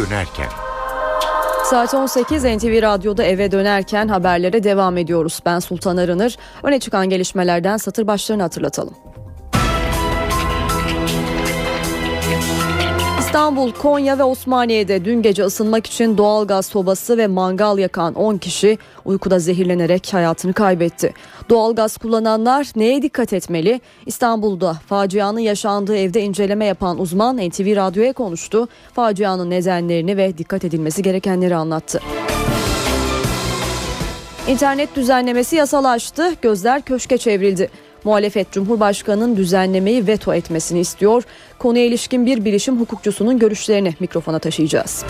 dönerken. Saat 18 NTV Radyo'da eve dönerken haberlere devam ediyoruz. Ben Sultan Arınır. Öne çıkan gelişmelerden satır başlarını hatırlatalım. İstanbul, Konya ve Osmaniye'de dün gece ısınmak için doğal gaz sobası ve mangal yakan 10 kişi uykuda zehirlenerek hayatını kaybetti. Doğal gaz kullananlar neye dikkat etmeli? İstanbul'da facianın yaşandığı evde inceleme yapan uzman NTV Radyo'ya konuştu. Facianın nedenlerini ve dikkat edilmesi gerekenleri anlattı. İnternet düzenlemesi yasalaştı, gözler köşke çevrildi. Muhalefet Cumhurbaşkanı'nın düzenlemeyi veto etmesini istiyor. Konuya ilişkin bir bilişim hukukçusunun görüşlerini mikrofona taşıyacağız.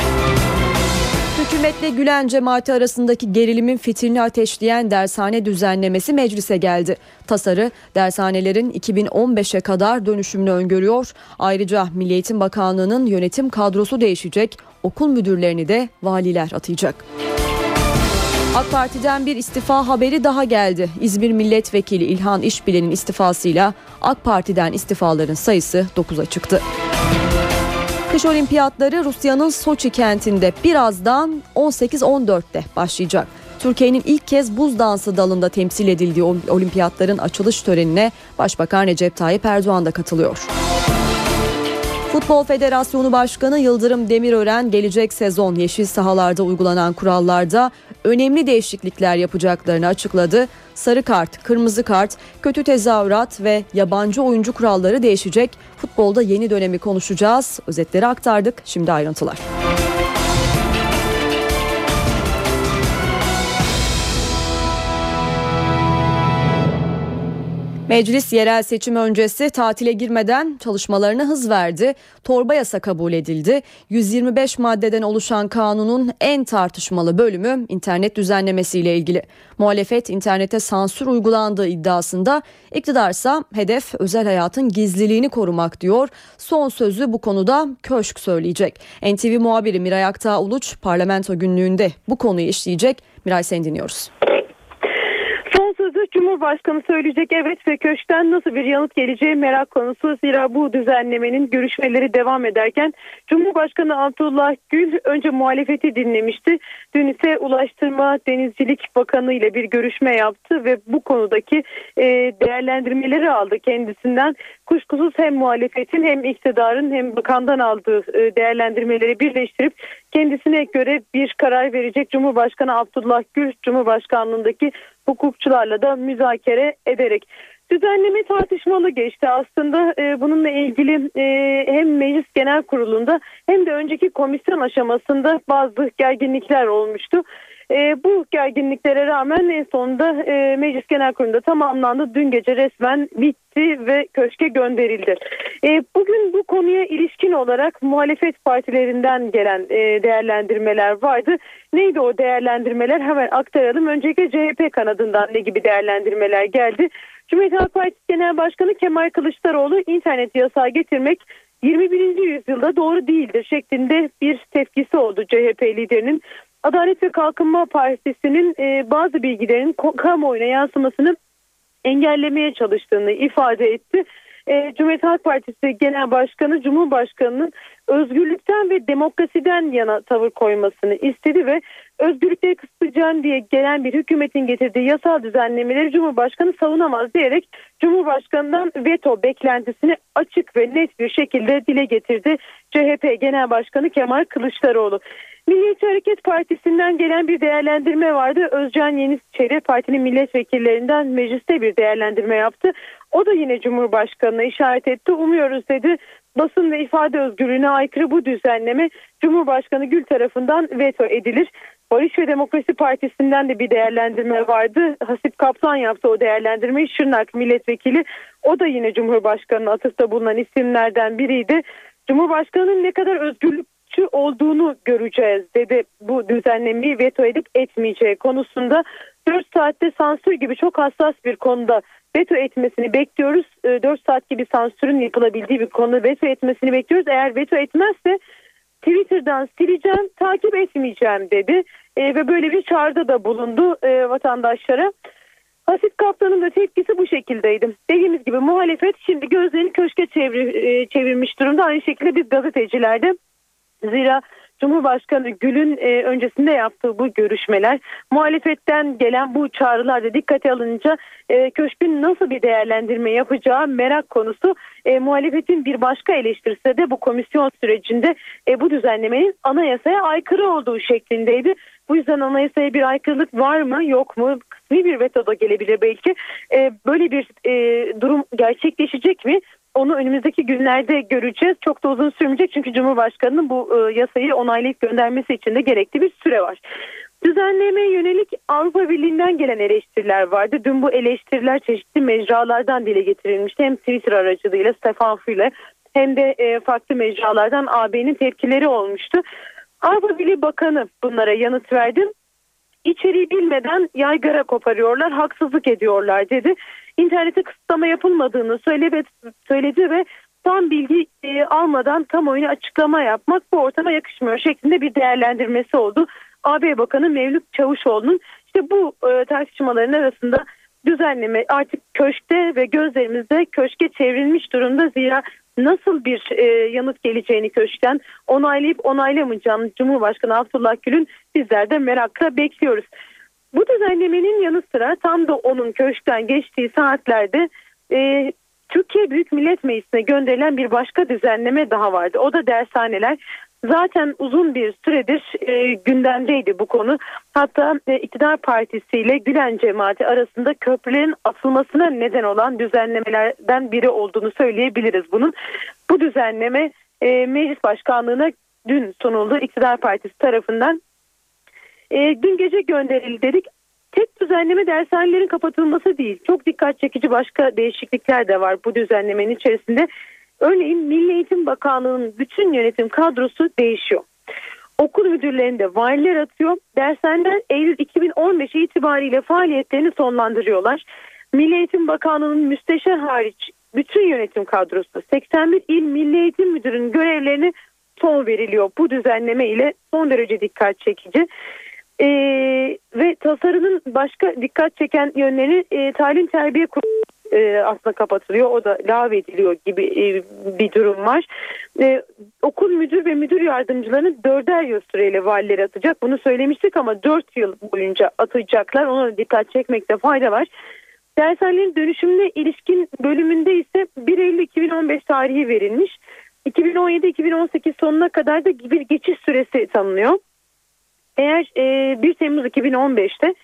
Hükümetle Gülen cemaati arasındaki gerilimin fitilini ateşleyen dershane düzenlemesi meclise geldi. Tasarı dershanelerin 2015'e kadar dönüşümünü öngörüyor. Ayrıca Milli Eğitim Bakanlığı'nın yönetim kadrosu değişecek, okul müdürlerini de valiler atayacak. AK Parti'den bir istifa haberi daha geldi. İzmir Milletvekili İlhan İşbilen'in istifasıyla AK Parti'den istifaların sayısı 9'a çıktı. Kış olimpiyatları Rusya'nın Soçi kentinde birazdan 18-14'te başlayacak. Türkiye'nin ilk kez buz dansı dalında temsil edildiği olimpiyatların açılış törenine Başbakan Recep Tayyip Erdoğan da katılıyor. Futbol Federasyonu Başkanı Yıldırım Demirören gelecek sezon yeşil sahalarda uygulanan kurallarda önemli değişiklikler yapacaklarını açıkladı. Sarı kart, kırmızı kart, kötü tezahürat ve yabancı oyuncu kuralları değişecek. Futbolda yeni dönemi konuşacağız. Özetleri aktardık. Şimdi ayrıntılar. Meclis yerel seçim öncesi tatile girmeden çalışmalarına hız verdi. Torba yasa kabul edildi. 125 maddeden oluşan kanunun en tartışmalı bölümü internet düzenlemesiyle ilgili. Muhalefet internete sansür uygulandığı iddiasında iktidarsa hedef özel hayatın gizliliğini korumak diyor. Son sözü bu konuda Köşk söyleyecek. NTV muhabiri Miray Aktağ Uluç parlamento günlüğünde bu konuyu işleyecek. Miray seni dinliyoruz. Cumhurbaşkanı söyleyecek evet ve köşkten nasıl bir yanıt geleceği merak konusu. Zira bu düzenlemenin görüşmeleri devam ederken Cumhurbaşkanı Abdullah Gül önce muhalefeti dinlemişti. Dün ise Ulaştırma Denizcilik Bakanı ile bir görüşme yaptı ve bu konudaki e, değerlendirmeleri aldı kendisinden. Kuşkusuz hem muhalefetin hem iktidarın hem bakandan aldığı e, değerlendirmeleri birleştirip kendisine göre bir karar verecek Cumhurbaşkanı Abdullah Gül Cumhurbaşkanlığındaki hukukçularla da müzakere ederek. Düzenleme tartışmalı geçti aslında e, bununla ilgili e, hem meclis genel kurulunda hem de önceki komisyon aşamasında bazı gerginlikler olmuştu. E, bu gerginliklere rağmen en sonunda e, Meclis Genel Kurulu'nda tamamlandı. Dün gece resmen bitti ve köşke gönderildi. E, bugün bu konuya ilişkin olarak muhalefet partilerinden gelen e, değerlendirmeler vardı. Neydi o değerlendirmeler? Hemen aktaralım. Öncelikle CHP kanadından ne gibi değerlendirmeler geldi? Cumhuriyet Halk Partisi Genel Başkanı Kemal Kılıçdaroğlu internet yasağı getirmek 21. yüzyılda doğru değildir şeklinde bir tepkisi oldu CHP liderinin. Adalet ve Kalkınma Partisi'nin e, bazı bilgilerin kamuoyuna yansımasını engellemeye çalıştığını ifade etti. E, Cumhuriyet Halk Partisi Genel Başkanı Cumhurbaşkanı'nın özgürlükten ve demokrasiden yana tavır koymasını istedi ve özgürlükleri kısıtlayacağım diye gelen bir hükümetin getirdiği yasal düzenlemeleri Cumhurbaşkanı savunamaz diyerek Cumhurbaşkanı'ndan veto beklentisini açık ve net bir şekilde dile getirdi. CHP Genel Başkanı Kemal Kılıçdaroğlu. Milliyetçi Hareket Partisi'nden gelen bir değerlendirme vardı. Özcan Yeniçeri partinin milletvekillerinden mecliste bir değerlendirme yaptı. O da yine Cumhurbaşkanı'na işaret etti. Umuyoruz dedi basın ve ifade özgürlüğüne aykırı bu düzenleme Cumhurbaşkanı Gül tarafından veto edilir. Barış ve Demokrasi Partisi'nden de bir değerlendirme vardı. Hasip Kaplan yaptı o değerlendirmeyi. Şırnak milletvekili o da yine Cumhurbaşkanı'na atıfta bulunan isimlerden biriydi. Cumhurbaşkanı'nın ne kadar özgürlükçü olduğunu göreceğiz dedi bu düzenlemeyi veto edip etmeyeceği konusunda 4 saatte sansür gibi çok hassas bir konuda veto etmesini bekliyoruz. 4 ee, saat gibi sansürün yapılabildiği bir konu veto etmesini bekliyoruz. Eğer veto etmezse Twitter'dan sileceğim, takip etmeyeceğim dedi. E, ve böyle bir çağrıda da bulundu e, vatandaşlara. Hasip Kaptan'ın da tepkisi bu şekildeydi. Dediğimiz gibi muhalefet şimdi gözlerini köşke çevir, e, çevirmiş durumda. Aynı şekilde biz gazetecilerde. Zira Cumhurbaşkanı Gül'ün e, öncesinde yaptığı bu görüşmeler muhalefetten gelen bu çağrılar da dikkate alınca e, köşkün nasıl bir değerlendirme yapacağı merak konusu. E, muhalefetin bir başka eleştirisi de bu komisyon sürecinde e, bu düzenlemenin anayasaya aykırı olduğu şeklindeydi. Bu yüzden anayasaya bir aykırılık var mı yok mu kısmi bir veto da gelebilir belki. E, böyle bir e, durum gerçekleşecek mi? Onu önümüzdeki günlerde göreceğiz. Çok da uzun sürmeyecek çünkü Cumhurbaşkanı'nın bu e, yasayı onaylayıp göndermesi için de gerekli bir süre var. Düzenlemeye yönelik Avrupa Birliği'nden gelen eleştiriler vardı. Dün bu eleştiriler çeşitli mecralardan dile getirilmişti. Hem Twitter aracılığıyla Stefan Füle hem de e, farklı mecralardan AB'nin tepkileri olmuştu. Avrupa Birliği Bakanı bunlara yanıt verdi. İçeriği bilmeden yaygara koparıyorlar, haksızlık ediyorlar dedi. İnternete kısıtlama yapılmadığını söyledi, söyledi ve tam bilgi e, almadan kamuoyuna açıklama yapmak bu ortama yakışmıyor şeklinde bir değerlendirmesi oldu. AB Bakanı Mevlüt Çavuşoğlu'nun işte bu e, tartışmaların arasında düzenleme artık köşkte ve gözlerimizde köşke çevrilmiş durumda zira nasıl bir e, yanıt geleceğini köşkten onaylayıp onaylamayacağını Cumhurbaşkanı Abdullah Gül'ün bizler de merakla bekliyoruz. Bu düzenlemenin yanı sıra tam da onun köşkten geçtiği saatlerde e, Türkiye Büyük Millet Meclisi'ne gönderilen bir başka düzenleme daha vardı. O da dershaneler. Zaten uzun bir süredir e, gündemdeydi bu konu. Hatta e, iktidar partisi ile Gülen cemaati arasında köprülerin atılmasına neden olan düzenlemelerden biri olduğunu söyleyebiliriz bunun. Bu düzenleme e, meclis başkanlığına dün sunuldu iktidar partisi tarafından. E, dün gece gönderildi dedik. Tek düzenleme dershanelerin kapatılması değil. Çok dikkat çekici başka değişiklikler de var bu düzenlemenin içerisinde. Örneğin Milli Eğitim Bakanlığı'nın bütün yönetim kadrosu değişiyor. Okul müdürlerinde valiler atıyor. Dershaneler Eylül 2015 itibariyle faaliyetlerini sonlandırıyorlar. Milli Eğitim Bakanlığı'nın müsteşar hariç bütün yönetim kadrosu 81 il Milli Eğitim Müdürü'nün görevlerini son veriliyor. Bu düzenleme ile son derece dikkat çekici. Ee, ve tasarının başka dikkat çeken yönleri e, talim terbiye e, aslında kapatılıyor. O da lağvediliyor gibi e, bir durum var. E, okul müdür ve müdür yardımcılarını dörder yıl süreyle valileri atacak. Bunu söylemiştik ama dört yıl boyunca atacaklar. Ona dikkat çekmekte fayda var. Dershanelerin dönüşümüne ilişkin bölümünde ise 1 Eylül 2015 tarihi verilmiş. 2017-2018 sonuna kadar da bir geçiş süresi tanınıyor. Eğer e, 1 Temmuz 2015'te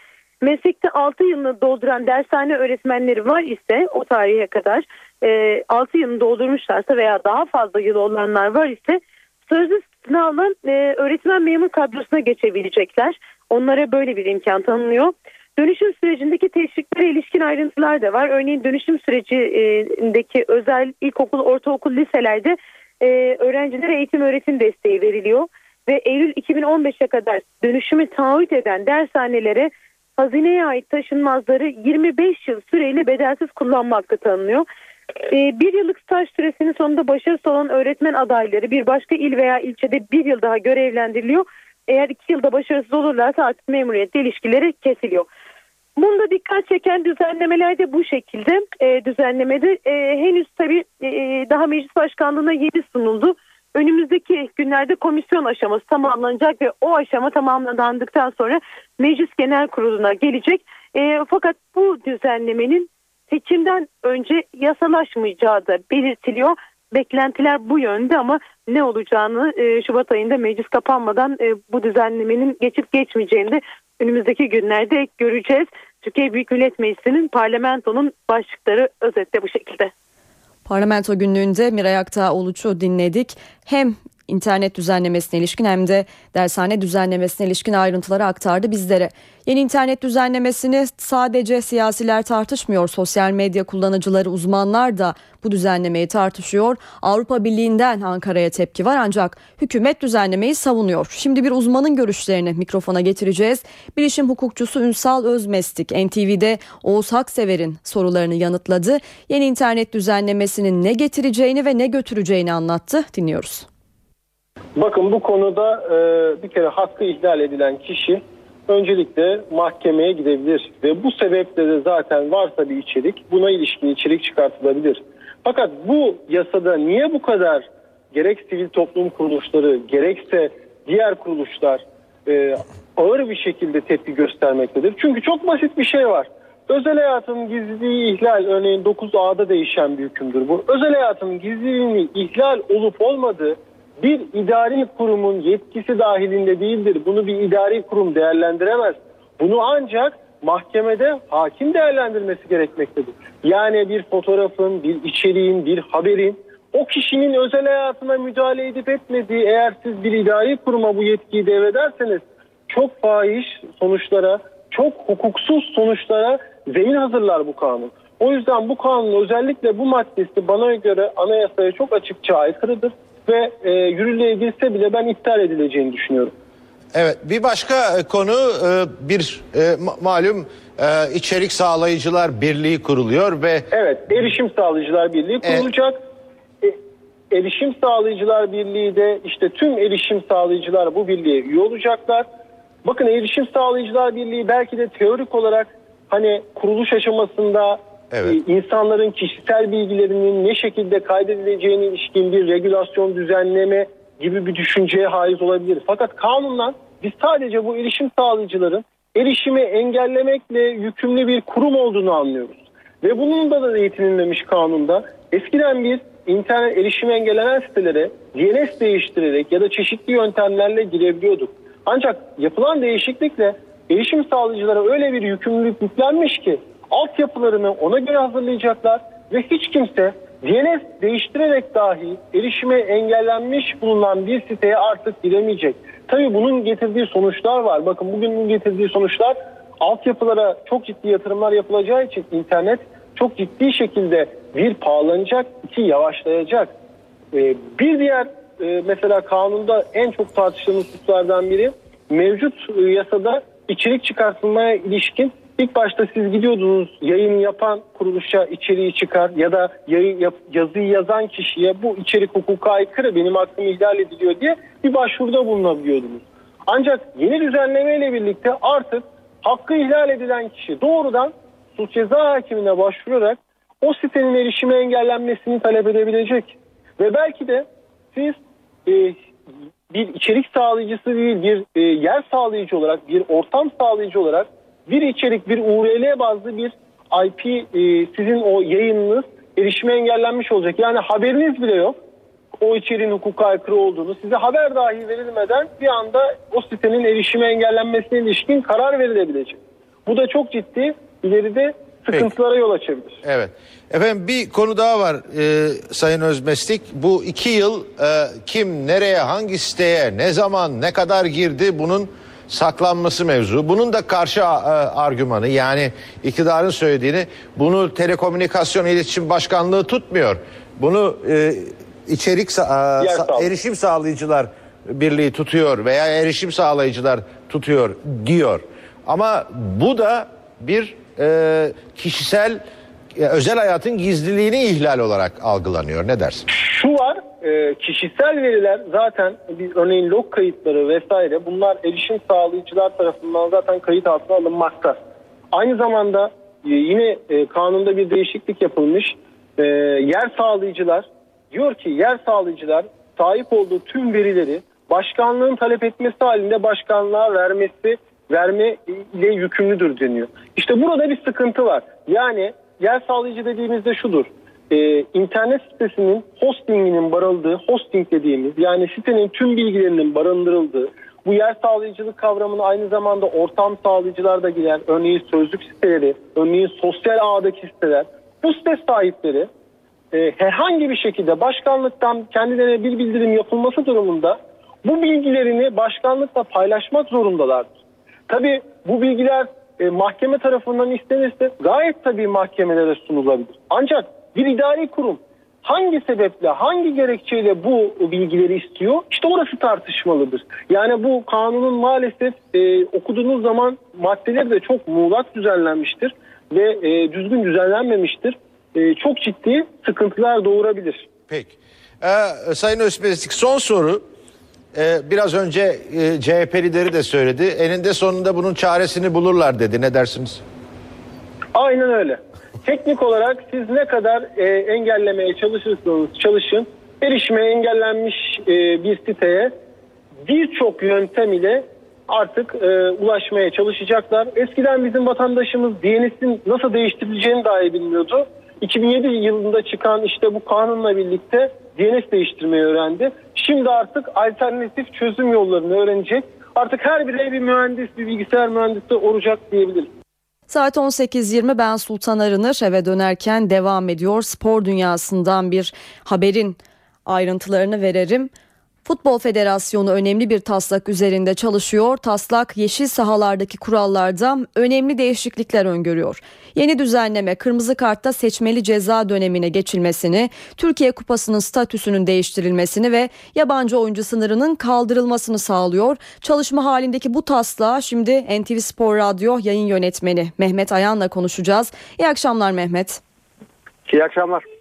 meslekte 6 yılını dolduran dershane öğretmenleri var ise o tarihe kadar e, 6 yılını doldurmuşlarsa veya daha fazla yıl olanlar var ise sözlü sınavla e, öğretmen memur kadrosuna geçebilecekler. Onlara böyle bir imkan tanınıyor. Dönüşüm sürecindeki teşviklere ilişkin ayrıntılar da var. Örneğin dönüşüm sürecindeki özel ilkokul, ortaokul, liselerde e, öğrencilere eğitim öğretim desteği veriliyor. Ve Eylül 2015'e kadar dönüşümü taahhüt eden dershanelere hazineye ait taşınmazları 25 yıl süreyle bedelsiz kullanma hakkı tanınıyor. Ee, bir yıllık staj süresinin sonunda başarısız olan öğretmen adayları bir başka il veya ilçede bir yıl daha görevlendiriliyor. Eğer iki yılda başarısız olurlarsa artık memuriyetle ilişkileri kesiliyor. Bunda dikkat çeken düzenlemeler de bu şekilde e, düzenlemede e, henüz tabii e, daha meclis başkanlığına yeni sunuldu önümüzdeki günlerde komisyon aşaması tamamlanacak ve o aşama tamamlandıktan sonra meclis genel kuruluna gelecek. E, fakat bu düzenlemenin seçimden önce yasalaşmayacağı da belirtiliyor. Beklentiler bu yönde ama ne olacağını e, Şubat ayında meclis kapanmadan e, bu düzenlemenin geçip geçmeyeceğini de önümüzdeki günlerde göreceğiz. Türkiye Büyük Millet Meclisi'nin parlamentonun başlıkları özetle bu şekilde. Parlamento günlüğünde Miray Aktağ dinledik. Hem internet düzenlemesine ilişkin hem de dershane düzenlemesine ilişkin ayrıntıları aktardı bizlere. Yeni internet düzenlemesini sadece siyasiler tartışmıyor. Sosyal medya kullanıcıları, uzmanlar da bu düzenlemeyi tartışıyor. Avrupa Birliği'nden Ankara'ya tepki var ancak hükümet düzenlemeyi savunuyor. Şimdi bir uzmanın görüşlerini mikrofona getireceğiz. Bilişim hukukçusu Ünsal Özmestik NTV'de Oğuz Haksever'in sorularını yanıtladı. Yeni internet düzenlemesinin ne getireceğini ve ne götüreceğini anlattı. Dinliyoruz. Bakın bu konuda e, bir kere hakkı ihlal edilen kişi öncelikle mahkemeye gidebilir ve bu sebeple de zaten varsa bir içerik buna ilişkin içerik çıkartılabilir. Fakat bu yasada niye bu kadar gerek sivil toplum kuruluşları gerekse diğer kuruluşlar e, ağır bir şekilde tepki göstermektedir. Çünkü çok basit bir şey var. Özel hayatın gizliliği ihlal örneğin 9A'da değişen bir hükümdür bu. Özel hayatın gizliliğini ihlal olup olmadığı bir idari kurumun yetkisi dahilinde değildir. Bunu bir idari kurum değerlendiremez. Bunu ancak mahkemede hakim değerlendirmesi gerekmektedir. Yani bir fotoğrafın, bir içeriğin, bir haberin o kişinin özel hayatına müdahale edip etmediği eğer siz bir idari kuruma bu yetkiyi devrederseniz çok fahiş sonuçlara, çok hukuksuz sonuçlara zemin hazırlar bu kanun. O yüzden bu kanun özellikle bu maddesi bana göre anayasaya çok açıkça aykırıdır ve e, yürürlüğe girse bile ben iptal edileceğini düşünüyorum. Evet bir başka e, konu e, bir e, malum içerik sağlayıcılar birliği kuruluyor ve Evet erişim sağlayıcılar birliği kurulacak. E, erişim sağlayıcılar birliği de işte tüm erişim sağlayıcılar bu birliğe üye olacaklar. Bakın erişim sağlayıcılar birliği belki de teorik olarak hani kuruluş aşamasında evet. insanların kişisel bilgilerinin ne şekilde kaydedileceğine ilişkin bir regülasyon düzenleme gibi bir düşünceye haiz olabilir. Fakat kanundan biz sadece bu erişim sağlayıcıların erişimi engellemekle yükümlü bir kurum olduğunu anlıyoruz. Ve bunun da da eğitimlenmiş kanunda eskiden biz internet erişimi engellenen sitelere DNS değiştirerek ya da çeşitli yöntemlerle girebiliyorduk. Ancak yapılan değişiklikle erişim sağlayıcılara öyle bir yükümlülük yüklenmiş ki altyapılarını ona göre hazırlayacaklar ve hiç kimse DNS değiştirerek dahi erişime engellenmiş bulunan bir siteye artık giremeyecek. Tabii bunun getirdiği sonuçlar var. Bakın bugünün getirdiği sonuçlar altyapılara çok ciddi yatırımlar yapılacağı için internet çok ciddi şekilde bir pahalanacak, iki yavaşlayacak. Ee, bir diğer e, mesela kanunda en çok tartışılan hususlardan biri mevcut e, yasada içerik çıkartılmaya ilişkin İlk başta siz gidiyordunuz yayını yapan kuruluşa içeriği çıkar ya da yayın yap, yazıyı yazan kişiye bu içerik hukuka aykırı benim hakkım ihlal ediliyor diye bir başvuruda bulunabiliyordunuz. Ancak yeni düzenleme ile birlikte artık hakkı ihlal edilen kişi doğrudan suç ceza hakimine başvurarak o sitenin erişime engellenmesini talep edebilecek. Ve belki de siz e, bir içerik sağlayıcısı değil bir e, yer sağlayıcı olarak bir ortam sağlayıcı olarak bir içerik bir URL bazlı bir IP e, sizin o yayınınız erişime engellenmiş olacak. Yani haberiniz bile yok o içeriğin hukuka aykırı olduğunu size haber dahi verilmeden bir anda o sitenin erişime engellenmesine ilişkin karar verilebilecek. Bu da çok ciddi ileride sıkıntılara Peki. yol açabilir. Evet. Efendim bir konu daha var e, Sayın Özmeslik. Bu iki yıl e, kim nereye hangi siteye ne zaman ne kadar girdi bunun saklanması mevzu. Bunun da karşı e, argümanı yani iktidarın söylediğini bunu Telekomünikasyon İletişim Başkanlığı tutmuyor. Bunu e, içerik sa- e, sa- erişim sağlayıcılar birliği tutuyor veya erişim sağlayıcılar tutuyor diyor. Ama bu da bir e, kişisel özel hayatın gizliliğini ihlal olarak algılanıyor. Ne dersin? Şu var e, kişisel veriler zaten bir örneğin log kayıtları vesaire bunlar erişim sağlayıcılar tarafından zaten kayıt altına alınmakta. Aynı zamanda e, yine e, kanunda bir değişiklik yapılmış. Yer sağlayıcılar diyor ki yer sağlayıcılar sahip olduğu tüm verileri başkanlığın talep etmesi halinde başkanlığa vermesi verme ile yükümlüdür deniyor. İşte burada bir sıkıntı var. Yani yer sağlayıcı dediğimizde şudur e, internet sitesinin hostinginin barındığı, hosting dediğimiz yani sitenin tüm bilgilerinin barındırıldığı, bu yer sağlayıcılık kavramına aynı zamanda ortam sağlayıcılar da girer. Örneğin sözlük siteleri, örneğin sosyal ağdaki siteler. Bu site sahipleri e, herhangi bir şekilde başkanlıktan kendilerine bir bildirim yapılması durumunda bu bilgilerini başkanlıkla paylaşmak zorundalardır. Tabi bu bilgiler e, mahkeme tarafından istenirse gayet tabii mahkemelere sunulabilir. Ancak bir idari kurum hangi sebeple, hangi gerekçeyle bu bilgileri istiyor? İşte orası tartışmalıdır. Yani bu kanunun maalesef e, okuduğunuz zaman maddeleri de çok muğlak düzenlenmiştir ve e, düzgün düzenlenmemiştir. E, çok ciddi sıkıntılar doğurabilir. Peki. Ee, Sayın Özbestik son soru. Ee, biraz önce e, CHP lideri de söyledi. Eninde sonunda bunun çaresini bulurlar dedi. Ne dersiniz? Aynen öyle. Teknik olarak siz ne kadar e, engellemeye çalışırsanız çalışın erişime engellenmiş e, bir siteye birçok yöntem ile artık e, ulaşmaya çalışacaklar. Eskiden bizim vatandaşımız DNS'in nasıl değiştirileceğini dahi bilmiyordu. 2007 yılında çıkan işte bu kanunla birlikte DNS değiştirmeyi öğrendi. Şimdi artık alternatif çözüm yollarını öğrenecek. Artık her birey bir mühendis, bir bilgisayar mühendisi olacak diyebiliriz. Saat 18.20 ben Sultan Arınır eve dönerken devam ediyor. Spor dünyasından bir haberin ayrıntılarını vererim. Futbol Federasyonu önemli bir taslak üzerinde çalışıyor. Taslak yeşil sahalardaki kurallarda önemli değişiklikler öngörüyor. Yeni düzenleme kırmızı kartta seçmeli ceza dönemine geçilmesini, Türkiye Kupası'nın statüsünün değiştirilmesini ve yabancı oyuncu sınırının kaldırılmasını sağlıyor. Çalışma halindeki bu taslağı şimdi NTV Spor Radyo yayın yönetmeni Mehmet Ayan'la konuşacağız. İyi akşamlar Mehmet. İyi akşamlar.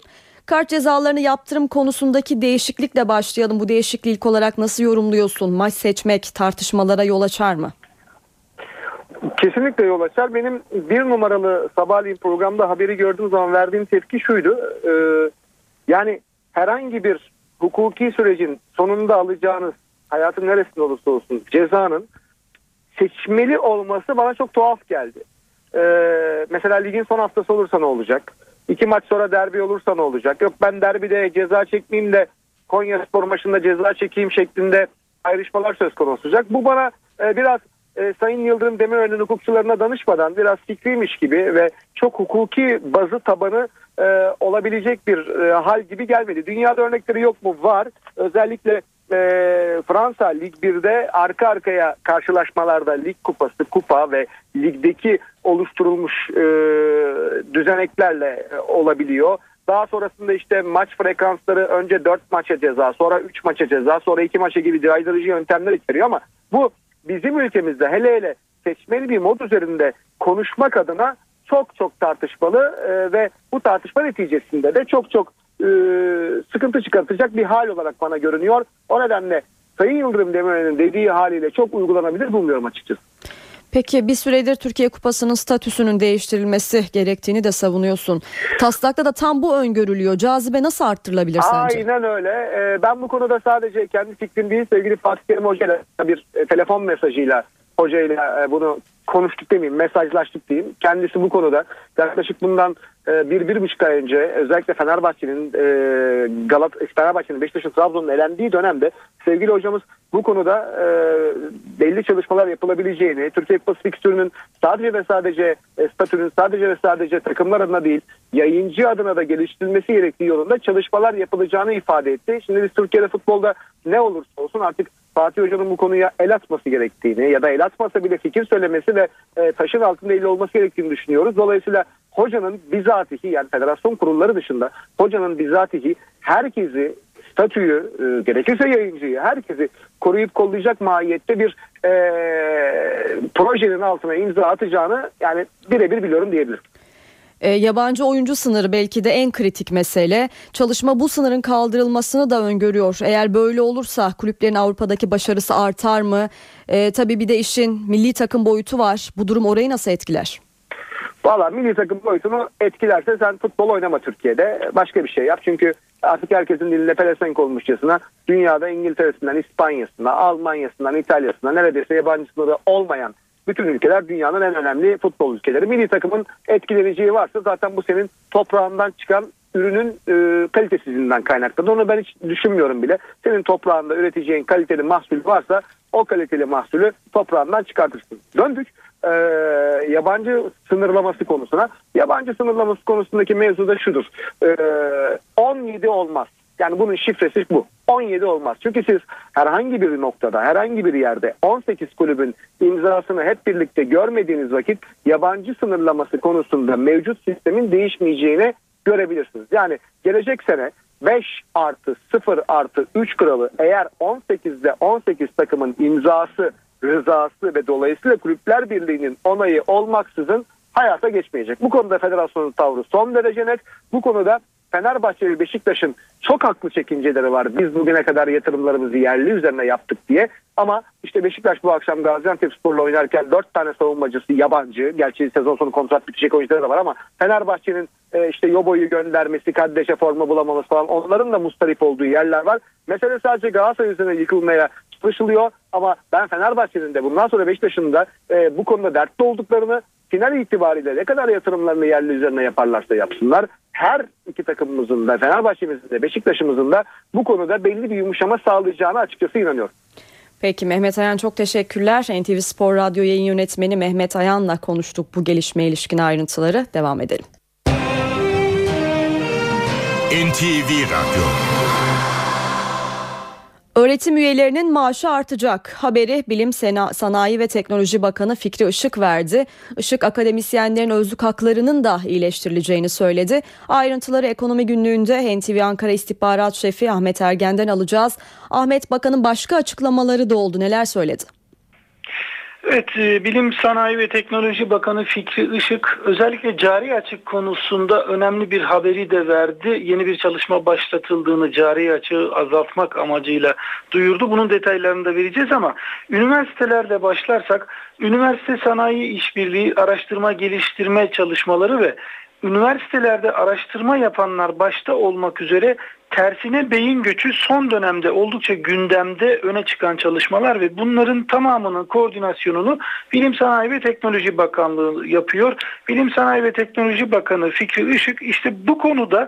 Kart cezalarını yaptırım konusundaki değişiklikle başlayalım. Bu değişikliği ilk olarak nasıl yorumluyorsun? Maç seçmek tartışmalara yol açar mı? Kesinlikle yol açar. Benim bir numaralı sabahleyin programda haberi gördüğüm zaman verdiğim tepki şuydu. Ee, yani herhangi bir hukuki sürecin sonunda alacağınız hayatın neresinde olursa olsun cezanın seçmeli olması bana çok tuhaf geldi. Ee, mesela ligin son haftası olursa ne olacak? İki maç sonra derbi olursa ne olacak? Yok ben derbide ceza çekmeyeyim de Konya Spor maçında ceza çekeyim şeklinde ayrışmalar söz konusu olacak. Bu bana e, biraz e, Sayın Yıldırım Demirören'in hukukçularına danışmadan biraz fikriymiş gibi ve çok hukuki bazı tabanı e, olabilecek bir e, hal gibi gelmedi. Dünyada örnekleri yok mu? Var. Özellikle e, Fransa Lig 1'de arka arkaya karşılaşmalarda lig kupası, kupa ve ligdeki oluşturulmuş e, düzeneklerle e, olabiliyor. Daha sonrasında işte maç frekansları önce 4 maça ceza, sonra 3 maça ceza, sonra 2 maça gibi caydırıcı yöntemler içeriyor ama bu bizim ülkemizde hele hele seçmeli bir mod üzerinde konuşmak adına çok çok tartışmalı e, ve bu tartışma neticesinde de çok çok e, sıkıntı çıkartacak bir hal olarak bana görünüyor. O nedenle Sayın Yıldırım Demirel'in dediği haliyle çok uygulanabilir bulmuyorum açıkçası. Peki bir süredir Türkiye Kupası'nın statüsünün değiştirilmesi gerektiğini de savunuyorsun. Taslakta da tam bu öngörülüyor. Cazibe nasıl arttırılabilir sence? Aynen öyle. Ee, ben bu konuda sadece kendi fikrim değil sevgili Fatih Terim Hoca ile bir e, telefon mesajıyla hocayla e, bunu konuştuk demeyeyim mesajlaştık diyeyim. Kendisi bu konuda yaklaşık bundan e, bir, bir buçuk ay önce özellikle Fenerbahçe'nin e, Galat Fenerbahçe'nin Beşiktaş'ın Trabzon'un elendiği dönemde sevgili hocamız bu konuda e, belli çalışmalar yapılabileceğini, Türkiye Kupası fikstürünün sadece ve sadece e, statünün sadece ve sadece takımlar adına değil yayıncı adına da geliştirilmesi gerektiği yolunda çalışmalar yapılacağını ifade etti. Şimdi biz Türkiye'de futbolda ne olursa olsun artık Fatih Hoca'nın bu konuya el atması gerektiğini ya da el atmasa bile fikir söylemesi ve e, taşın altında eli olması gerektiğini düşünüyoruz. Dolayısıyla hocanın bizatihi yani federasyon kurulları dışında hocanın bizatihi herkesi statüyü e, gerekirse yayıncıyı herkesi koruyup kollayacak mahiyette bir e, projenin altına imza atacağını yani birebir biliyorum diyebilirim. E, yabancı oyuncu sınırı belki de en kritik mesele. Çalışma bu sınırın kaldırılmasını da öngörüyor. Eğer böyle olursa kulüplerin Avrupa'daki başarısı artar mı? E, tabii bir de işin milli takım boyutu var. Bu durum orayı nasıl etkiler? Valla milli takım boyutunu etkilerse sen futbol oynama Türkiye'de. Başka bir şey yap. Çünkü artık herkesin diline pelesenk olmuşçasına dünyada İngiltere'sinden, İspanya'sından, Almanya'sından, İtalya'sından neredeyse yabancı sınırı olmayan bütün ülkeler dünyanın en önemli futbol ülkeleri. Milli takımın etkileneceği varsa zaten bu senin toprağından çıkan ürünün e, kalitesizliğinden kaynaklı. Onu ben hiç düşünmüyorum bile. Senin toprağında üreteceğin kaliteli mahsul varsa o kaliteli mahsulü toprağından çıkartırsın. Döndük e, yabancı sınırlaması konusuna. Yabancı sınırlaması konusundaki mevzu da şudur. E, 17 olmaz. Yani bunun şifresi bu. 17 olmaz. Çünkü siz herhangi bir noktada, herhangi bir yerde 18 kulübün imzasını hep birlikte görmediğiniz vakit yabancı sınırlaması konusunda mevcut sistemin değişmeyeceğini görebilirsiniz. Yani gelecek sene 5 artı 0 artı 3 kralı eğer 18'de 18 takımın imzası, rızası ve dolayısıyla Kulüpler Birliği'nin onayı olmaksızın hayata geçmeyecek. Bu konuda federasyonun tavrı son derece net. Bu konuda Fenerbahçe ve Beşiktaş'ın çok haklı çekinceleri var. Biz bugüne kadar yatırımlarımızı yerli üzerine yaptık diye. Ama işte Beşiktaş bu akşam Gaziantep Spor'la oynarken 4 tane savunmacısı yabancı. Gerçi sezon sonu kontrat bitecek oyuncuları da var ama Fenerbahçe'nin e, işte Yobo'yu göndermesi, Kaddeş'e forma bulamaması falan onların da mustarip olduğu yerler var. Mesele sadece Galatasaray üzerine yıkılmaya çalışılıyor ama ben Fenerbahçe'nin de bundan sonra Beşiktaş'ın da e, bu konuda dertli olduklarını final itibariyle ne kadar yatırımlarını yerli üzerine yaparlarsa yapsınlar. Her iki takımımızın da Fenerbahçe'mizin de Beşiktaş'ımızın da bu konuda belli bir yumuşama sağlayacağına açıkçası inanıyorum. Peki Mehmet Ayan çok teşekkürler. NTV Spor Radyo yayın yönetmeni Mehmet Ayan'la konuştuk bu gelişme ilişkin ayrıntıları. Devam edelim. NTV Radyo Öğretim üyelerinin maaşı artacak. Haberi Bilim Sanayi ve Teknoloji Bakanı Fikri Işık verdi. Işık akademisyenlerin özlük haklarının da iyileştirileceğini söyledi. Ayrıntıları ekonomi günlüğünde NTV Ankara İstihbarat Şefi Ahmet Ergen'den alacağız. Ahmet Bakan'ın başka açıklamaları da oldu. Neler söyledi? Evet, e, Bilim Sanayi ve Teknoloji Bakanı Fikri Işık özellikle cari açık konusunda önemli bir haberi de verdi. Yeni bir çalışma başlatıldığını cari açığı azaltmak amacıyla duyurdu. Bunun detaylarını da vereceğiz ama üniversitelerle başlarsak üniversite sanayi işbirliği, araştırma geliştirme çalışmaları ve üniversitelerde araştırma yapanlar başta olmak üzere tersine beyin göçü son dönemde oldukça gündemde öne çıkan çalışmalar ve bunların tamamının koordinasyonunu Bilim Sanayi ve Teknoloji Bakanlığı yapıyor. Bilim Sanayi ve Teknoloji Bakanı Fikri Işık işte bu konuda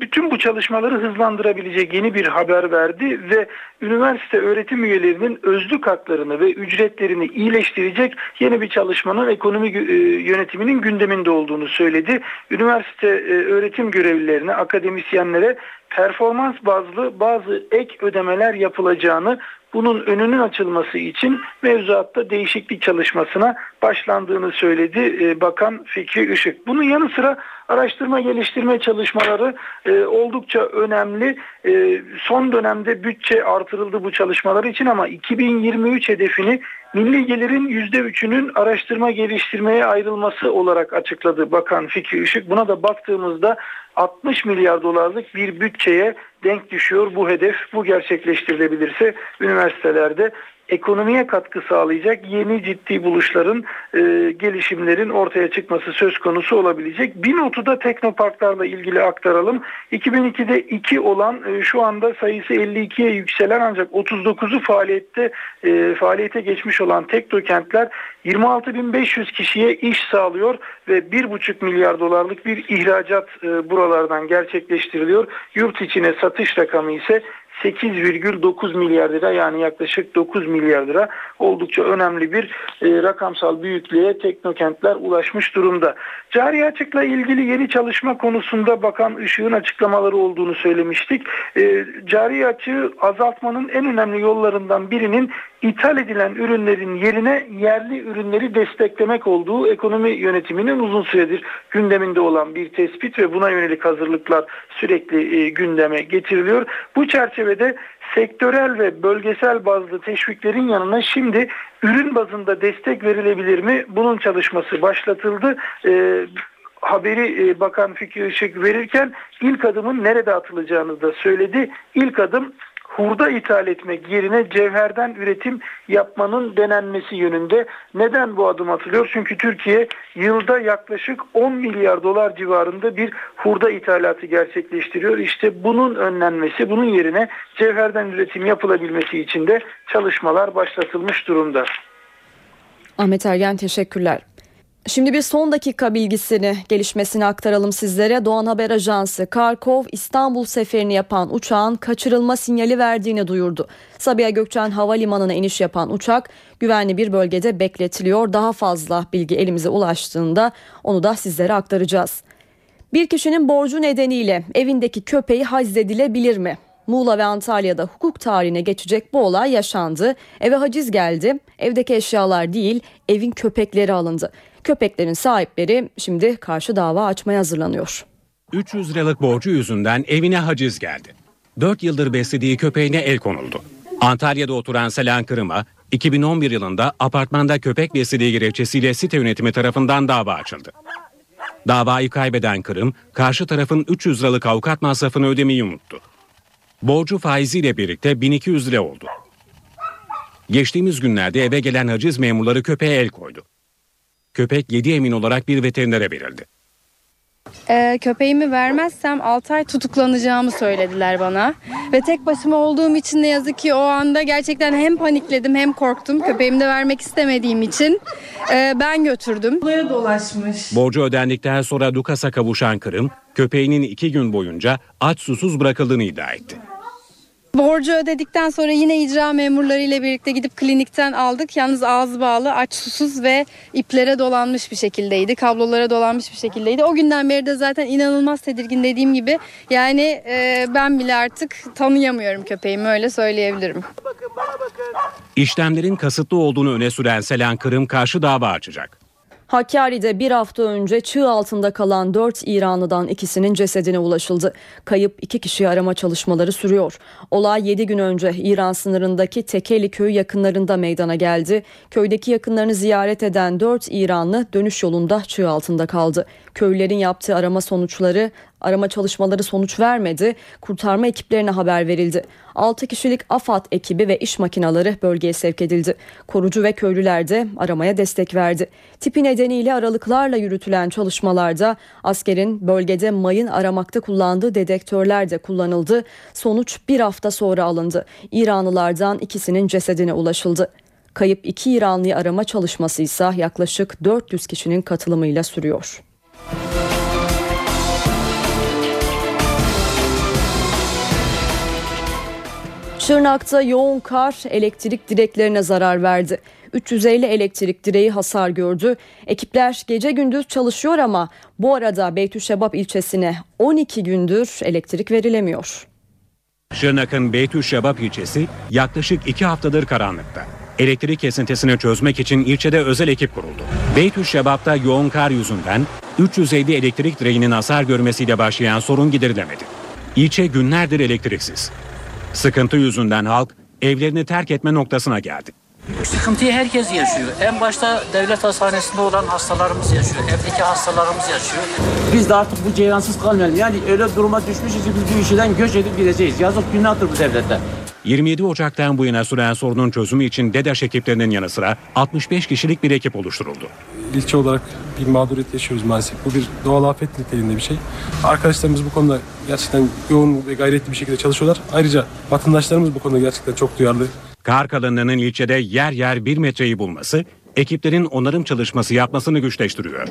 bütün bu çalışmaları hızlandırabilecek yeni bir haber verdi ve üniversite öğretim üyelerinin özlük haklarını ve ücretlerini iyileştirecek yeni bir çalışmanın ekonomi e, yönetiminin gündeminde olduğunu söyledi. Üniversite e, öğretim görevlilerine, akademisyenlere performans bazlı bazı ek ödemeler yapılacağını bunun önünün açılması için mevzuatta değişiklik çalışmasına başlandığını söyledi e, Bakan Fikri Işık. Bunun yanı sıra araştırma geliştirme çalışmaları e, oldukça önemli. E, son dönemde bütçe artırıldı bu çalışmalar için ama 2023 hedefini milli gelirin %3'ünün araştırma geliştirmeye ayrılması olarak açıkladı Bakan Fikri Işık. Buna da baktığımızda 60 milyar dolarlık bir bütçeye denk düşüyor bu hedef. Bu gerçekleştirilebilirse üniversitelerde ekonomiye katkı sağlayacak yeni ciddi buluşların, e, gelişimlerin ortaya çıkması söz konusu olabilecek. Bir notu da teknoparklarla ilgili aktaralım. 2002'de 2 olan e, şu anda sayısı 52'ye yükselen ancak 39'u faaliyette e, faaliyete geçmiş olan teknokentler 26.500 kişiye iş sağlıyor ve 1,5 milyar dolarlık bir ihracat e, buralardan gerçekleştiriliyor. Yurt içine satış rakamı ise 8,9 milyar lira yani yaklaşık 9 milyar lira oldukça önemli bir e, rakamsal büyüklüğe teknokentler ulaşmış durumda. Cari açıkla ilgili yeni çalışma konusunda Bakan Işık'ın açıklamaları olduğunu söylemiştik. E, cari açığı azaltmanın en önemli yollarından birinin ithal edilen ürünlerin yerine yerli ürünleri desteklemek olduğu ekonomi yönetiminin uzun süredir gündeminde olan bir tespit ve buna yönelik hazırlıklar sürekli e, gündeme getiriliyor. Bu çerçevede sektörel ve bölgesel bazlı teşviklerin yanına şimdi ürün bazında destek verilebilir mi? Bunun çalışması başlatıldı. Ee, haberi e, Bakan Fikri Işık verirken ilk adımın nerede atılacağını da söyledi. İlk adım hurda ithal etmek yerine cevherden üretim yapmanın denenmesi yönünde. Neden bu adım atılıyor? Çünkü Türkiye yılda yaklaşık 10 milyar dolar civarında bir hurda ithalatı gerçekleştiriyor. İşte bunun önlenmesi, bunun yerine cevherden üretim yapılabilmesi için de çalışmalar başlatılmış durumda. Ahmet Ergen teşekkürler. Şimdi bir son dakika bilgisini, gelişmesini aktaralım sizlere. Doğan Haber Ajansı Karkov İstanbul seferini yapan uçağın kaçırılma sinyali verdiğini duyurdu. Sabiha Gökçen Havalimanı'na iniş yapan uçak güvenli bir bölgede bekletiliyor. Daha fazla bilgi elimize ulaştığında onu da sizlere aktaracağız. Bir kişinin borcu nedeniyle evindeki köpeği haczedilebilir mi? Muğla ve Antalya'da hukuk tarihine geçecek bu olay yaşandı. Eve haciz geldi. Evdeki eşyalar değil, evin köpekleri alındı. Köpeklerin sahipleri şimdi karşı dava açmaya hazırlanıyor. 300 liralık borcu yüzünden evine haciz geldi. 4 yıldır beslediği köpeğine el konuldu. Antalya'da oturan Selen Kırım'a 2011 yılında apartmanda köpek beslediği gerekçesiyle site yönetimi tarafından dava açıldı. Davayı kaybeden Kırım, karşı tarafın 300 liralık avukat masrafını ödemeyi unuttu. Borcu faiziyle birlikte 1200 lira oldu. Geçtiğimiz günlerde eve gelen haciz memurları köpeğe el koydu. Köpek 7 emin olarak bir veterinere verildi. Ee, köpeğimi vermezsem 6 ay tutuklanacağımı söylediler bana. Ve tek başıma olduğum için ne yazık ki o anda gerçekten hem panikledim hem korktum. Köpeğimi de vermek istemediğim için e, ben götürdüm. Buraya dolaşmış. Borcu ödendikten sonra Dukas'a kavuşan Kırım, köpeğinin iki gün boyunca aç susuz bırakıldığını iddia etti. Borcu ödedikten sonra yine icra memurlarıyla birlikte gidip klinikten aldık. Yalnız ağzı bağlı, aç susuz ve iplere dolanmış bir şekildeydi. Kablolara dolanmış bir şekildeydi. O günden beri de zaten inanılmaz tedirgin dediğim gibi. Yani e, ben bile artık tanıyamıyorum köpeğimi öyle söyleyebilirim. İşlemlerin kasıtlı olduğunu öne süren Selen Kırım karşı dava açacak. Hakkari'de bir hafta önce çığ altında kalan 4 İranlıdan ikisinin cesedine ulaşıldı. Kayıp iki kişiyi arama çalışmaları sürüyor. Olay 7 gün önce İran sınırındaki Tekeli köyü yakınlarında meydana geldi. Köydeki yakınlarını ziyaret eden 4 İranlı dönüş yolunda çığ altında kaldı. Köylülerin yaptığı arama sonuçları Arama çalışmaları sonuç vermedi. Kurtarma ekiplerine haber verildi. 6 kişilik AFAD ekibi ve iş makinaları bölgeye sevk edildi. Korucu ve köylüler de aramaya destek verdi. Tipi nedeniyle aralıklarla yürütülen çalışmalarda askerin bölgede mayın aramakta kullandığı dedektörler de kullanıldı. Sonuç bir hafta sonra alındı. İranlılardan ikisinin cesedine ulaşıldı. Kayıp iki İranlıyı arama çalışması ise yaklaşık 400 kişinin katılımıyla sürüyor. Şırnak'ta yoğun kar elektrik direklerine zarar verdi. 350 elektrik direği hasar gördü. Ekipler gece gündüz çalışıyor ama bu arada Beytüşşebap ilçesine 12 gündür elektrik verilemiyor. Şırnak'ın Beytüşşebap ilçesi yaklaşık 2 haftadır karanlıkta. Elektrik kesintisini çözmek için ilçede özel ekip kuruldu. Beytüşşebap'ta yoğun kar yüzünden 350 elektrik direğinin hasar görmesiyle başlayan sorun giderilemedi. İlçe günlerdir elektriksiz. Sıkıntı yüzünden halk evlerini terk etme noktasına geldi. Sıkıntıyı herkes yaşıyor. En başta devlet hastanesinde olan hastalarımız yaşıyor. Evdeki hastalarımız yaşıyor. Biz de artık bu ceylansız kalmayalım. Yani öyle duruma düşmüşüz ki biz bu ülkeden göç edip gideceğiz. Yazık günahtır bu devlette. 27 Ocak'tan bu yana süren sorunun çözümü için DEDAŞ ekiplerinin yanı sıra 65 kişilik bir ekip oluşturuldu. İlçe olarak bir mağduriyet yaşıyoruz maalesef. Bu bir doğal afet niteliğinde bir şey. Arkadaşlarımız bu konuda gerçekten yoğun ve gayretli bir şekilde çalışıyorlar. Ayrıca vatandaşlarımız bu konuda gerçekten çok duyarlı. Kar kalınlığının ilçede yer yer bir metreyi bulması ekiplerin onarım çalışması yapmasını güçleştiriyor.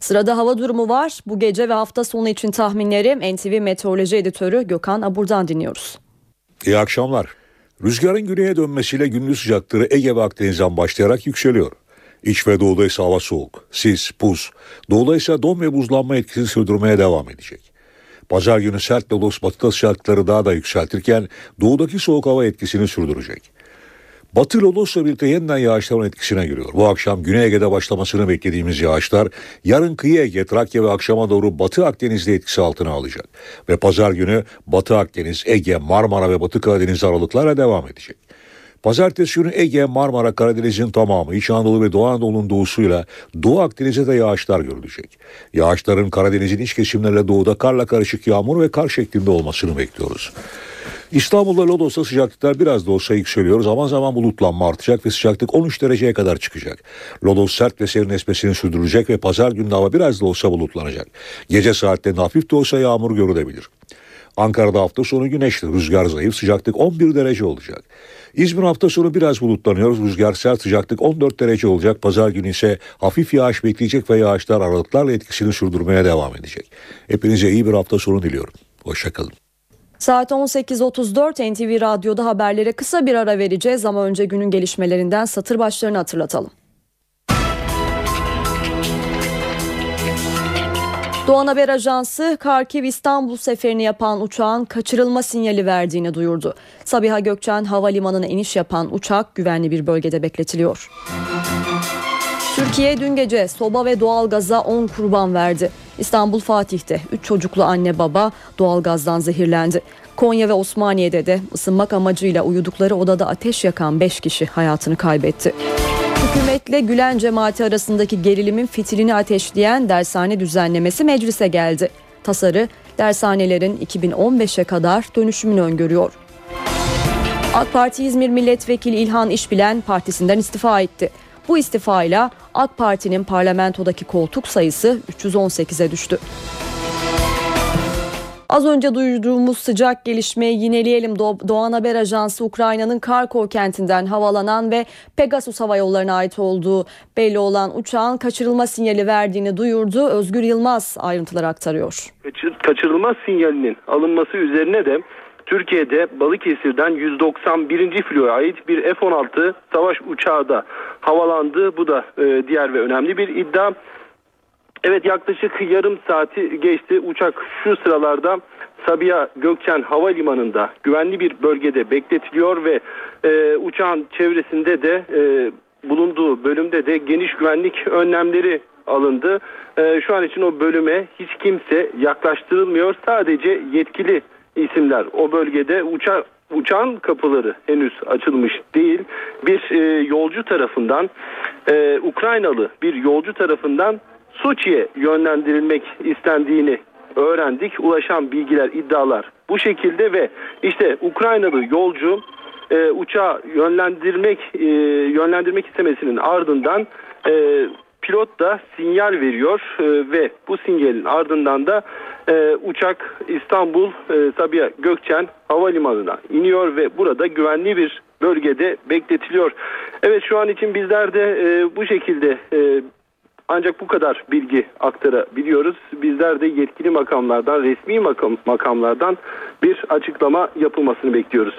Sırada hava durumu var. Bu gece ve hafta sonu için tahminleri NTV Meteoroloji Editörü Gökhan Abur'dan dinliyoruz. İyi akşamlar. Rüzgarın güneye dönmesiyle gündüz sıcaklığı Ege ve Akdeniz'den başlayarak yükseliyor. İç ve doğuda ise hava soğuk, sis, buz. Doğuda ise don ve buzlanma etkisini sürdürmeye devam edecek. Pazar günü sert lodos batıda sıcaklıkları daha da yükseltirken doğudaki soğuk hava etkisini sürdürecek. Batı Lodos'la birlikte yeniden yağışların etkisine giriyor. Bu akşam Güney Ege'de başlamasını beklediğimiz yağışlar yarın kıyı Ege, Trakya ve akşama doğru Batı Akdeniz'de etkisi altına alacak. Ve pazar günü Batı Akdeniz, Ege, Marmara ve Batı Karadeniz aralıklarla devam edecek. Pazartesi günü Ege, Marmara, Karadeniz'in tamamı, İç Anadolu ve Doğu Anadolu'nun doğusuyla Doğu Akdeniz'e de yağışlar görülecek. Yağışların Karadeniz'in iç kesimlerle doğuda karla karışık yağmur ve kar şeklinde olmasını bekliyoruz. İstanbul'da Lodos'ta sıcaklıklar biraz da olsa yükseliyor. Zaman zaman bulutlanma artacak ve sıcaklık 13 dereceye kadar çıkacak. Lodos sert ve serin esmesini sürdürecek ve pazar günü hava biraz da olsa bulutlanacak. Gece saatlerinde hafif de olsa yağmur görülebilir. Ankara'da hafta sonu güneşli, rüzgar zayıf, sıcaklık 11 derece olacak. İzmir hafta sonu biraz bulutlanıyor, rüzgar sert, sıcaklık 14 derece olacak. Pazar günü ise hafif yağış bekleyecek ve yağışlar aralıklarla etkisini sürdürmeye devam edecek. Hepinize iyi bir hafta sonu diliyorum. Hoşçakalın. Saat 18.34 NTV Radyo'da haberlere kısa bir ara vereceğiz ama önce günün gelişmelerinden satır başlarını hatırlatalım. Doğan Haber Ajansı Karkiv İstanbul seferini yapan uçağın kaçırılma sinyali verdiğini duyurdu. Sabiha Gökçen Havalimanı'na iniş yapan uçak güvenli bir bölgede bekletiliyor. Türkiye dün gece soba ve doğalgaza 10 kurban verdi. İstanbul Fatih'te 3 çocuklu anne baba doğalgazdan zehirlendi. Konya ve Osmaniye'de de ısınmak amacıyla uyudukları odada ateş yakan 5 kişi hayatını kaybetti. Hükümetle Gülen cemaati arasındaki gerilimin fitilini ateşleyen dershane düzenlemesi meclise geldi. Tasarı dershanelerin 2015'e kadar dönüşümünü öngörüyor. AK Parti İzmir Milletvekili İlhan İşbilen partisinden istifa etti. Bu istifayla AK Parti'nin parlamentodaki koltuk sayısı 318'e düştü. Az önce duyduğumuz sıcak gelişmeyi yineleyelim. Doğan Haber Ajansı Ukrayna'nın Karkov kentinden havalanan ve Pegasus Hava Yolları'na ait olduğu belli olan uçağın kaçırılma sinyali verdiğini duyurdu. Özgür Yılmaz ayrıntıları aktarıyor. Kaçırılma sinyalinin alınması üzerine de Türkiye'de Balıkesir'den 191. filoya ait bir F-16 savaş uçağı da havalandı. Bu da e, diğer ve önemli bir iddia. Evet yaklaşık yarım saati geçti. Uçak şu sıralarda Sabiha Gökçen Havalimanı'nda güvenli bir bölgede bekletiliyor ve e, uçağın çevresinde de e, bulunduğu bölümde de geniş güvenlik önlemleri alındı. E, şu an için o bölüme hiç kimse yaklaştırılmıyor. Sadece yetkili isimler o bölgede uçak uçağın kapıları henüz açılmış değil. Bir e, yolcu tarafından e, Ukraynalı bir yolcu tarafından Soçi'ye yönlendirilmek istendiğini öğrendik. Ulaşan bilgiler, iddialar bu şekilde ve işte Ukraynalı yolcu e, uçağı yönlendirmek e, yönlendirmek istemesinin ardından e, pilot da sinyal veriyor e, ve bu sinyalin ardından da e, uçak İstanbul e, Sabiha Gökçen Havalimanı'na iniyor ve burada güvenli bir bölgede bekletiliyor. Evet şu an için bizler de e, bu şekilde e, ancak bu kadar bilgi aktarabiliyoruz. Bizler de yetkili makamlardan, resmi makam, makamlardan bir açıklama yapılmasını bekliyoruz.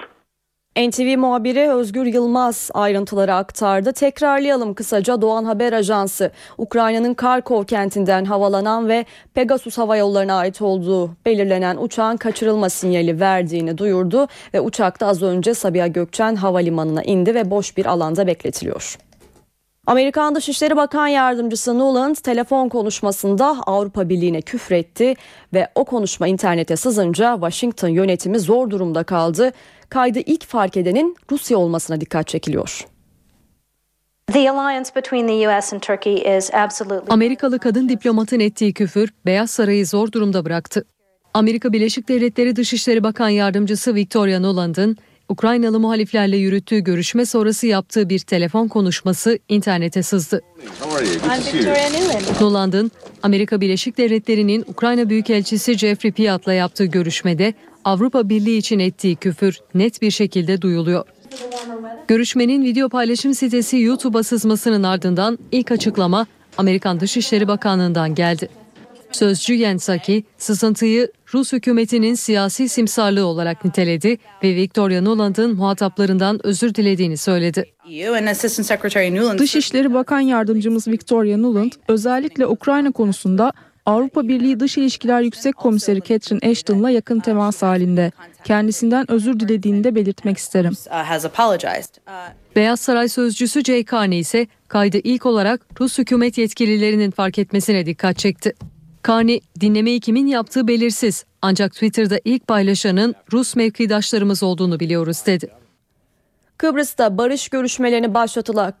NTV muhabiri Özgür Yılmaz ayrıntıları aktardı. Tekrarlayalım kısaca Doğan Haber Ajansı Ukrayna'nın Karkov kentinden havalanan ve Pegasus Hava Yolları'na ait olduğu belirlenen uçağın kaçırılma sinyali verdiğini duyurdu ve uçakta az önce Sabiha Gökçen Havalimanı'na indi ve boş bir alanda bekletiliyor. Amerikan Dışişleri Bakan Yardımcısı Nuland telefon konuşmasında Avrupa Birliği'ne küfretti ve o konuşma internete sızınca Washington yönetimi zor durumda kaldı. Kaydı ilk fark edenin Rusya olmasına dikkat çekiliyor. Amerikalı kadın diplomatın ettiği küfür Beyaz Sarayı zor durumda bıraktı. Amerika Birleşik Devletleri Dışişleri Bakan Yardımcısı Victoria Nuland'ın Ukraynalı muhaliflerle yürüttüğü görüşme sonrası yaptığı bir telefon konuşması internete sızdı. Noland'ın Amerika Birleşik Devletleri'nin Ukrayna Büyükelçisi Jeffrey Piat'la yaptığı görüşmede Avrupa Birliği için ettiği küfür net bir şekilde duyuluyor. Görüşmenin video paylaşım sitesi YouTube'a sızmasının ardından ilk açıklama Amerikan Dışişleri Bakanlığı'ndan geldi. Sözcü Yen Psaki, sızıntıyı Rus hükümetinin siyasi simsarlığı olarak niteledi ve Victoria Nuland'ın muhataplarından özür dilediğini söyledi. Dışişleri Bakan Yardımcımız Victoria Nuland özellikle Ukrayna konusunda Avrupa Birliği Dış İlişkiler Yüksek Komiseri Catherine Ashton'la yakın temas halinde. Kendisinden özür dilediğini de belirtmek isterim. Beyaz Saray sözcüsü Jay Carney ise kaydı ilk olarak Rus hükümet yetkililerinin fark etmesine dikkat çekti. Carney dinlemeyi kimin yaptığı belirsiz ancak Twitter'da ilk paylaşanın Rus mevkidaşlarımız olduğunu biliyoruz dedi. Kıbrıs'ta barış görüşmelerini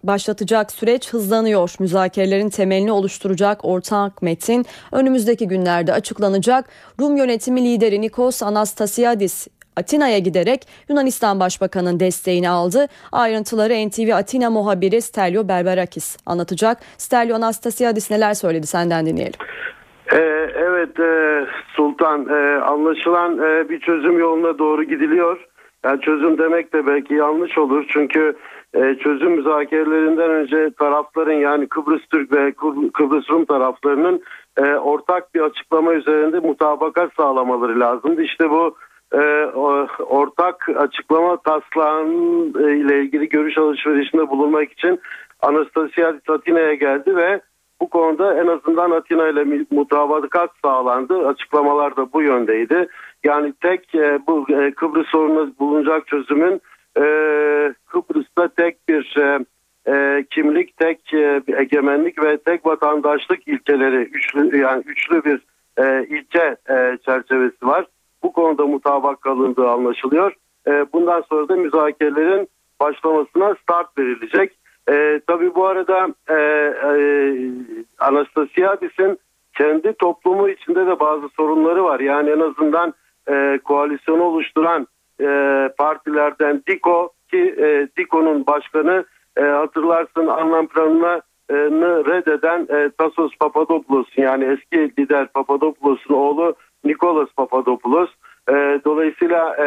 başlatacak süreç hızlanıyor. Müzakerelerin temelini oluşturacak ortak metin önümüzdeki günlerde açıklanacak. Rum yönetimi lideri Nikos Anastasiadis Atina'ya giderek Yunanistan Başbakanı'nın desteğini aldı. Ayrıntıları NTV Atina muhabiri Stelio Berberakis anlatacak. Stelio Anastasiadis neler söyledi senden dinleyelim. Ee, evet e, Sultan e, anlaşılan e, bir çözüm yoluna doğru gidiliyor. Yani çözüm demek de belki yanlış olur çünkü e, çözüm müzakerelerinden önce tarafların yani Kıbrıs Türk ve Kıbrıs Rum taraflarının e, ortak bir açıklama üzerinde mutabakat sağlamaları lazımdı. İşte bu e, ortak açıklama taslağının e, ile ilgili görüş alışverişinde bulunmak için Anastasiadis Atina'ya geldi ve bu konuda en azından Atina ile mutabakat sağlandı. Açıklamalar da bu yöndeydi. Yani tek e, bu e, Kıbrıs sorununa bulunacak çözümün e, Kıbrıs'ta tek bir e, e, kimlik, tek e, egemenlik ve tek vatandaşlık ilkeleri üçlü yani üçlü bir e, ilke e, çerçevesi var. Bu konuda mutabak kalındığı anlaşılıyor. E, bundan sonra da müzakerelerin başlamasına start verilecek. E, tabii bu arada e, e, Anastasiadis'in kendi toplumu içinde de bazı sorunları var. Yani en azından e, koalisyonu oluşturan e, partilerden Diko ki e, Diko'nun başkanı e, hatırlarsın anlam planına reddeden e, Tasos Papadopoulos yani eski lider Papadopoulos'un oğlu Nikolas Papadopoulos. E, dolayısıyla e,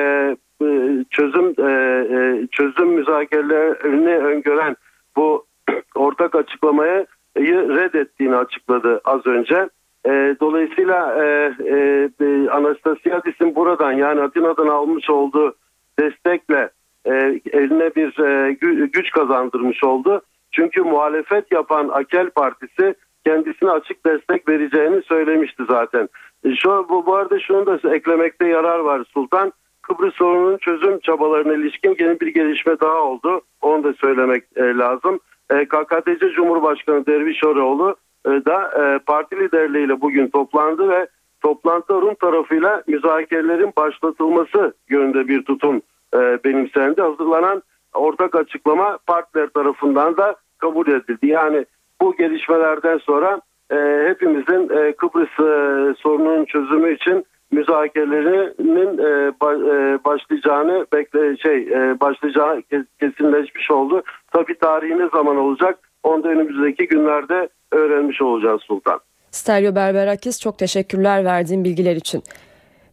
e, çözüm e, e, çözüm müzakerelerini öngören bu ortak açıklamayı reddettiğini açıkladı az önce. E, dolayısıyla e, e, Anastasiadis'in buradan yani Atina'dan almış olduğu destekle e, eline bir e, güç kazandırmış oldu. Çünkü muhalefet yapan Akel Partisi kendisine açık destek vereceğini söylemişti zaten. E, şu bu, bu arada şunu da eklemekte yarar var Sultan. Kıbrıs sorununun çözüm çabalarına ilişkin yeni bir gelişme daha oldu. Onu da söylemek e, lazım. E, KKTC Cumhurbaşkanı Dervişoğlu e, da e, parti liderleriyle bugün toplandı ve toplantıda Rum tarafıyla müzakerelerin başlatılması yönünde bir tutum e, benimsendi. Hazırlanan ortak açıklama partiler tarafından da kabul edildi. Yani bu gelişmelerden sonra e, hepimizin Kıbrıs sorununun çözümü için müzakerelerinin e, e, başlayacağını bekle şey e, başlayacağı kesinleşmiş oldu. Tabi tarihi ne zaman olacak? Onu da önümüzdeki günlerde öğrenmiş olacağız Sultan. Stereo Berberakis çok teşekkürler verdiğin bilgiler için.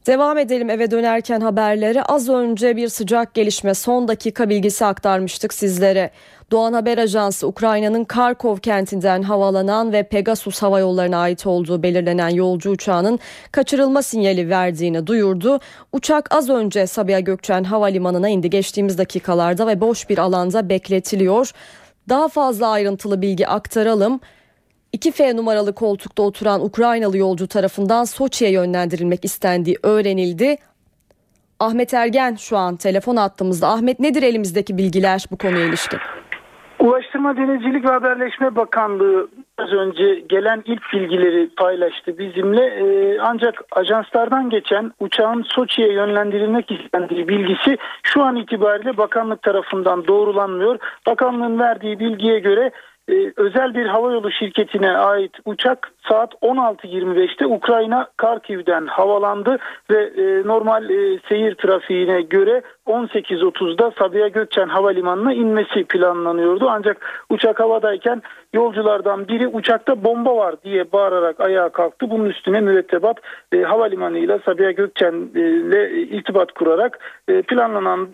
Devam edelim eve dönerken haberleri. Az önce bir sıcak gelişme son dakika bilgisi aktarmıştık sizlere. Doğan Haber Ajansı Ukrayna'nın Karkov kentinden havalanan ve Pegasus hava yollarına ait olduğu belirlenen yolcu uçağının kaçırılma sinyali verdiğini duyurdu. Uçak az önce Sabiha Gökçen Havalimanı'na indi geçtiğimiz dakikalarda ve boş bir alanda bekletiliyor. Daha fazla ayrıntılı bilgi aktaralım. 2F numaralı koltukta oturan Ukraynalı yolcu tarafından Soçi'ye yönlendirilmek istendiği öğrenildi. Ahmet Ergen şu an telefon attığımızda. Ahmet nedir elimizdeki bilgiler bu konuya ilişkin? Ulaştırma Denizcilik ve Haberleşme Bakanlığı az önce gelen ilk bilgileri paylaştı bizimle. Ee, ancak ajanslardan geçen uçağın Soçi'ye yönlendirilmek istendiği bilgisi şu an itibariyle bakanlık tarafından doğrulanmıyor. Bakanlığın verdiği bilgiye göre e, özel bir havayolu şirketine ait uçak saat 16.25'te Ukrayna Karkiv'den havalandı ve e, normal e, seyir trafiğine göre 18.30'da Sabiha Gökçen Havalimanı'na inmesi planlanıyordu. Ancak uçak havadayken yolculardan biri uçakta bomba var diye bağırarak ayağa kalktı. Bunun üstüne mürettebat e, havalimanı ile Sabiha Gökçen ile irtibat kurarak planlanan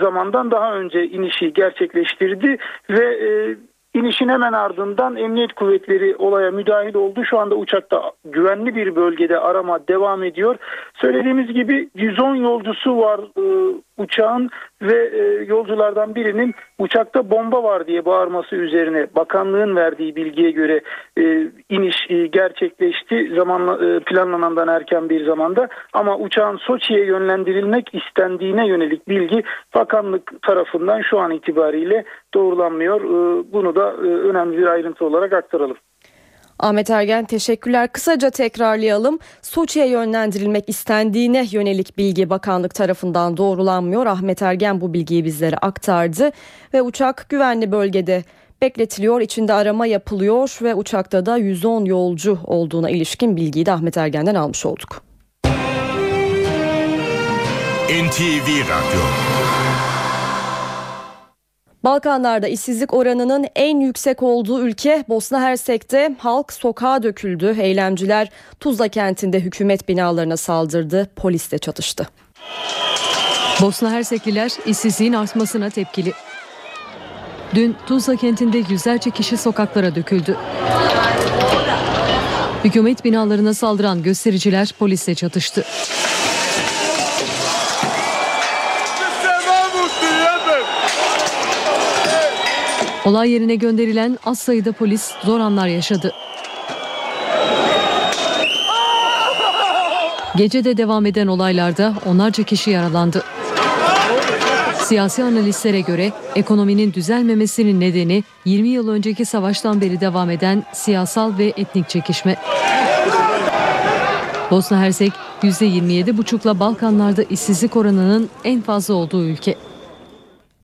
zamandan daha önce inişi gerçekleştirdi ve İnişin hemen ardından emniyet kuvvetleri olaya müdahil oldu. Şu anda uçakta güvenli bir bölgede arama devam ediyor. Söylediğimiz gibi 110 yolcusu var e, uçağın ve e, yolculardan birinin uçakta bomba var diye bağırması üzerine bakanlığın verdiği bilgiye göre e, iniş e, gerçekleşti zamanla e, planlanandan erken bir zamanda ama uçağın Soçi'ye yönlendirilmek istendiğine yönelik bilgi bakanlık tarafından şu an itibariyle doğrulanmıyor. E, bunu da e, önemli bir ayrıntı olarak aktaralım. Ahmet Ergen teşekkürler. Kısaca tekrarlayalım. Soçi'ye yönlendirilmek istendiğine yönelik bilgi bakanlık tarafından doğrulanmıyor. Ahmet Ergen bu bilgiyi bizlere aktardı ve uçak güvenli bölgede bekletiliyor. İçinde arama yapılıyor ve uçakta da 110 yolcu olduğuna ilişkin bilgiyi de Ahmet Ergen'den almış olduk. NTV Radyo Balkanlarda işsizlik oranının en yüksek olduğu ülke Bosna Hersek'te halk sokağa döküldü. Eylemciler Tuzla kentinde hükümet binalarına saldırdı, polisle çatıştı. Bosna Hersekliler işsizliğin artmasına tepkili. Dün Tuzla kentinde yüzlerce kişi sokaklara döküldü. Hükümet binalarına saldıran göstericiler polisle çatıştı. Olay yerine gönderilen az sayıda polis zor anlar yaşadı. Gecede devam eden olaylarda onlarca kişi yaralandı. Siyasi analistlere göre ekonominin düzelmemesinin nedeni 20 yıl önceki savaştan beri devam eden siyasal ve etnik çekişme. Bosna Hersek %27,5'la Balkanlarda işsizlik oranının en fazla olduğu ülke.